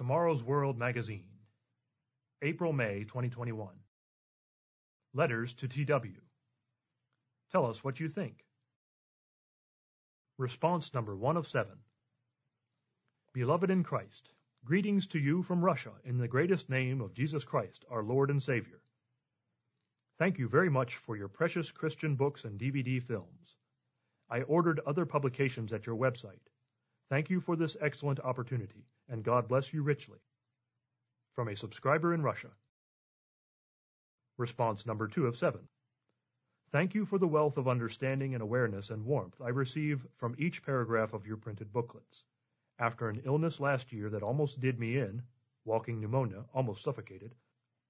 Tomorrow's World Magazine, April May 2021. Letters to TW. Tell us what you think. Response number one of seven. Beloved in Christ, greetings to you from Russia in the greatest name of Jesus Christ, our Lord and Savior. Thank you very much for your precious Christian books and DVD films. I ordered other publications at your website. Thank you for this excellent opportunity, and God bless you richly. From a subscriber in Russia. Response number two of seven. Thank you for the wealth of understanding and awareness and warmth I receive from each paragraph of your printed booklets. After an illness last year that almost did me in, walking pneumonia, almost suffocated,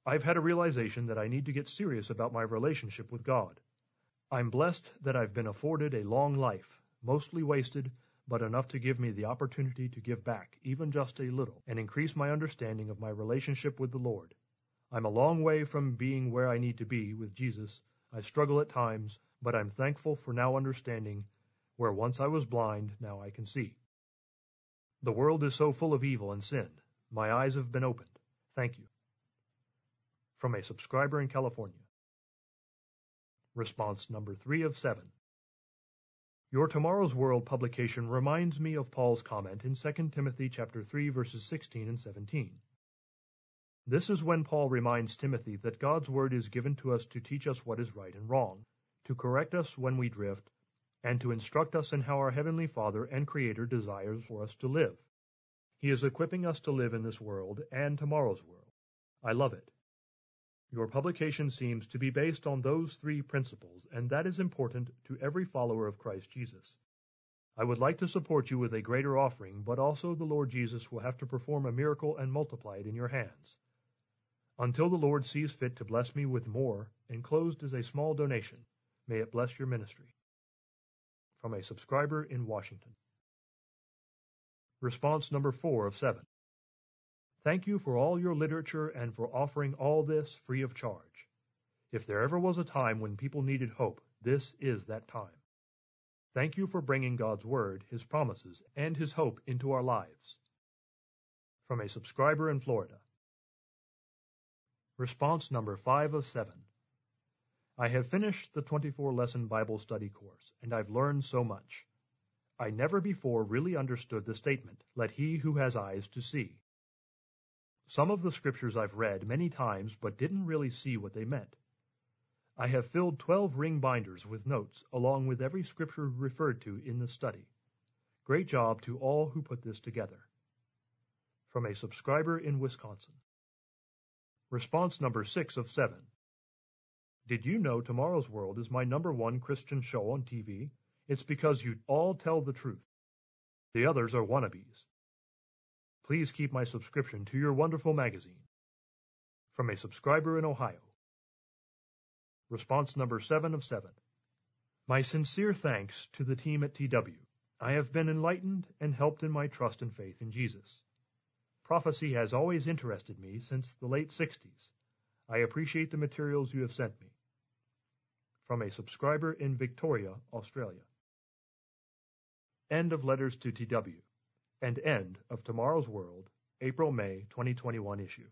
I've had a realization that I need to get serious about my relationship with God. I'm blessed that I've been afforded a long life, mostly wasted, but enough to give me the opportunity to give back, even just a little, and increase my understanding of my relationship with the Lord. I'm a long way from being where I need to be with Jesus. I struggle at times, but I'm thankful for now understanding where once I was blind, now I can see. The world is so full of evil and sin. My eyes have been opened. Thank you. From a subscriber in California. Response number three of seven. Your Tomorrow's World publication reminds me of Paul's comment in 2 Timothy chapter 3 verses 16 and 17. This is when Paul reminds Timothy that God's word is given to us to teach us what is right and wrong, to correct us when we drift, and to instruct us in how our heavenly Father and Creator desires for us to live. He is equipping us to live in this world and tomorrow's world. I love it. Your publication seems to be based on those three principles, and that is important to every follower of Christ Jesus. I would like to support you with a greater offering, but also the Lord Jesus will have to perform a miracle and multiply it in your hands. Until the Lord sees fit to bless me with more, enclosed is a small donation. May it bless your ministry. From a subscriber in Washington. Response number four of seven. Thank you for all your literature and for offering all this free of charge. If there ever was a time when people needed hope, this is that time. Thank you for bringing God's Word, His promises, and His hope into our lives. From a subscriber in Florida. Response number 5 of 7. I have finished the 24 lesson Bible study course, and I've learned so much. I never before really understood the statement, let he who has eyes to see. Some of the scriptures I've read many times but didn't really see what they meant. I have filled 12 ring binders with notes along with every scripture referred to in the study. Great job to all who put this together. From a subscriber in Wisconsin. Response number 6 of 7. Did you know Tomorrow's World is my number one Christian show on TV? It's because you all tell the truth. The others are wannabes. Please keep my subscription to your wonderful magazine. From a subscriber in Ohio. Response number 7 of 7. My sincere thanks to the team at TW. I have been enlightened and helped in my trust and faith in Jesus. Prophecy has always interested me since the late 60s. I appreciate the materials you have sent me. From a subscriber in Victoria, Australia. End of letters to TW and end of Tomorrow's World, April May 2021 issue.